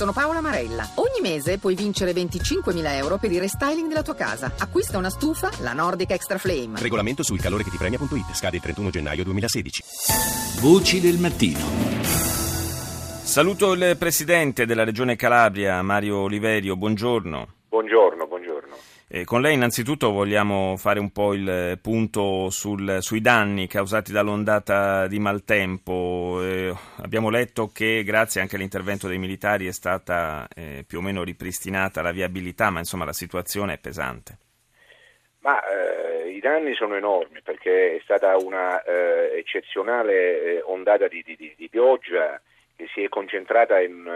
Sono Paola Marella. Ogni mese puoi vincere 25.000 euro per il restyling della tua casa. Acquista una stufa, la Nordic Extra Flame. Regolamento sul calore che ti premia.it. Scade il 31 gennaio 2016. Voci del mattino. Saluto il presidente della Regione Calabria, Mario Oliverio. Buongiorno. Buongiorno, buongiorno. Eh, con lei innanzitutto vogliamo fare un po' il punto sul, sui danni causati dall'ondata di maltempo. Eh, abbiamo letto che grazie anche all'intervento dei militari è stata eh, più o meno ripristinata la viabilità, ma insomma la situazione è pesante. Ma eh, i danni sono enormi perché è stata una eh, eccezionale eh, ondata di, di, di, pioggia che si è concentrata in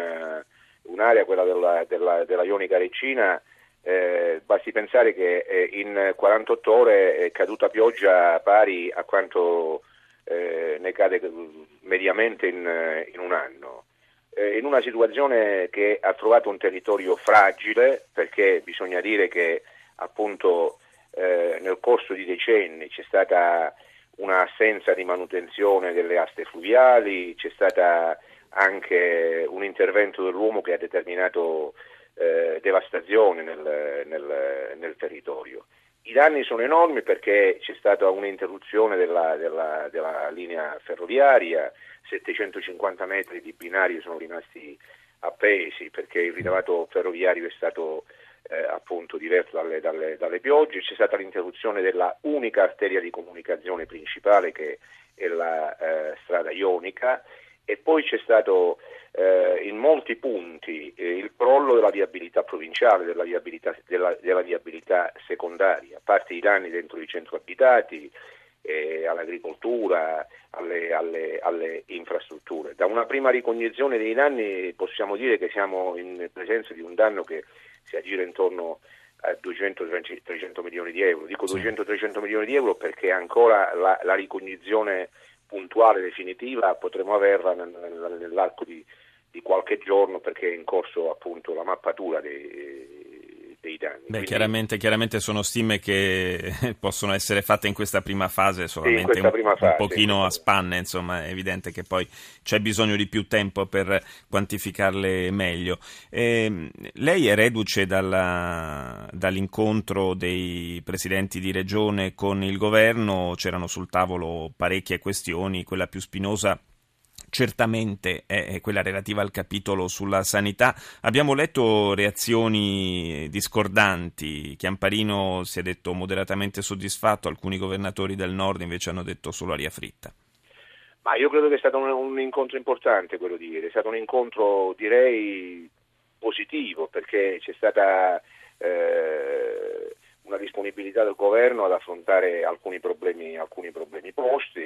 un'area, quella della, della, della Ionica Reggina, eh, basti pensare che eh, in 48 ore è caduta pioggia pari a quanto eh, ne cade mediamente in, in un anno. Eh, in una situazione che ha trovato un territorio fragile, perché bisogna dire che appunto eh, nel corso di decenni c'è stata un'assenza di manutenzione delle aste fluviali, c'è stata anche un intervento dell'uomo che ha determinato eh, devastazione nel, nel, nel, territorio. I danni sono enormi perché c'è stata un'interruzione della, della, della linea ferroviaria, 750 metri di binario sono rimasti appesi perché il ricavato ferroviario è stato eh, appunto diverso dalle, dalle, dalle, piogge, c'è stata l'interruzione della unica arteria di comunicazione principale che è la eh, strada ionica e poi c'è stato eh, in molti punti eh, il crollo della viabilità provinciale, della viabilità, della, della viabilità, secondaria, a parte i danni dentro i centri abitati, eh, all'agricoltura, alle, alle, alle, infrastrutture. Da una prima ricognizione dei danni possiamo dire che siamo in presenza di un danno che si aggira intorno a 200-300 milioni di euro. Dico 200-300 milioni di euro perché ancora la, la ricognizione puntuale, definitiva, potremo averla nell'arco di di qualche giorno perché è in corso appunto la mappatura dei, dei danni. Beh, Quindi, chiaramente, chiaramente, sono stime che possono essere fatte in questa prima fase solamente sì, un, fase, un, pochino a spanne, insomma è evidente che poi c'è bisogno di più tempo per quantificarle meglio. Eh, lei è reduce dalla, dall'incontro dei presidenti di regione con il governo, c'erano sul tavolo parecchie questioni, quella più spinosa certamente è quella relativa al capitolo sulla sanità. Abbiamo letto reazioni discordanti. Chiamparino si è detto moderatamente soddisfatto, alcuni governatori del nord invece hanno detto solo aria fritta. Ma io credo che è stato un, un incontro importante quello di ieri, è stato un incontro direi positivo perché c'è stata eh, una disponibilità del governo ad affrontare alcuni problemi, alcuni problemi posti,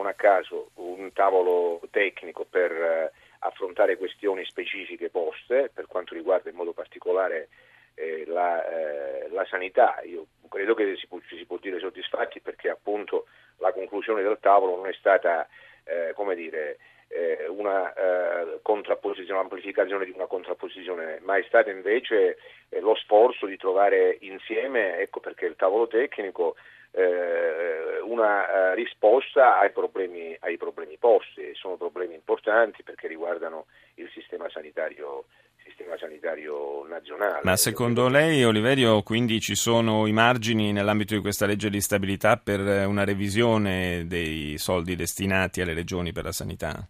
non a caso un tavolo tecnico per eh, affrontare questioni specifiche poste per quanto riguarda in modo particolare eh, la, eh, la, sanità. Io credo che si può, ci si può dire soddisfatti perché appunto la conclusione del tavolo non è stata eh, come dire, eh, una eh, contrapposizione, l'amplificazione di una contrapposizione, ma è stato invece lo sforzo di trovare insieme, ecco perché il tavolo tecnico, eh, una eh, risposta ai problemi, ai problemi posti. Sono problemi importanti perché riguardano il sistema sanitario sistema sanitario nazionale. Ma secondo lei, Oliverio, quindi ci sono i margini nell'ambito di questa legge di stabilità per una revisione dei soldi destinati alle regioni per la sanità?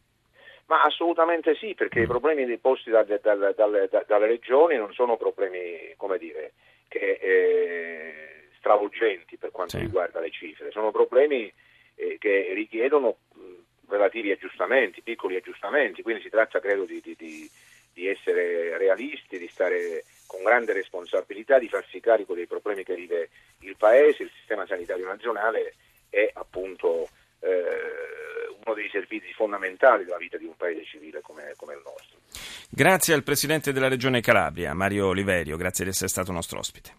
Ma assolutamente sì, perché i mm. problemi posti da, da, da, dalle, dalle regioni non sono problemi, come dire, che, eh, stravolgenti per quanto sì. riguarda le cifre, sono problemi eh, che richiedono relativi aggiustamenti, piccoli aggiustamenti, quindi si tratta credo di, di, di, di essere realisti, di stare con grande responsabilità, di farsi carico dei problemi che vive il Paese, il sistema sanitario nazionale è appunto eh, uno dei servizi fondamentali della vita di un paese civile come, come il nostro. Grazie al Presidente della Regione Calabria, Mario Oliverio, grazie di essere stato nostro ospite.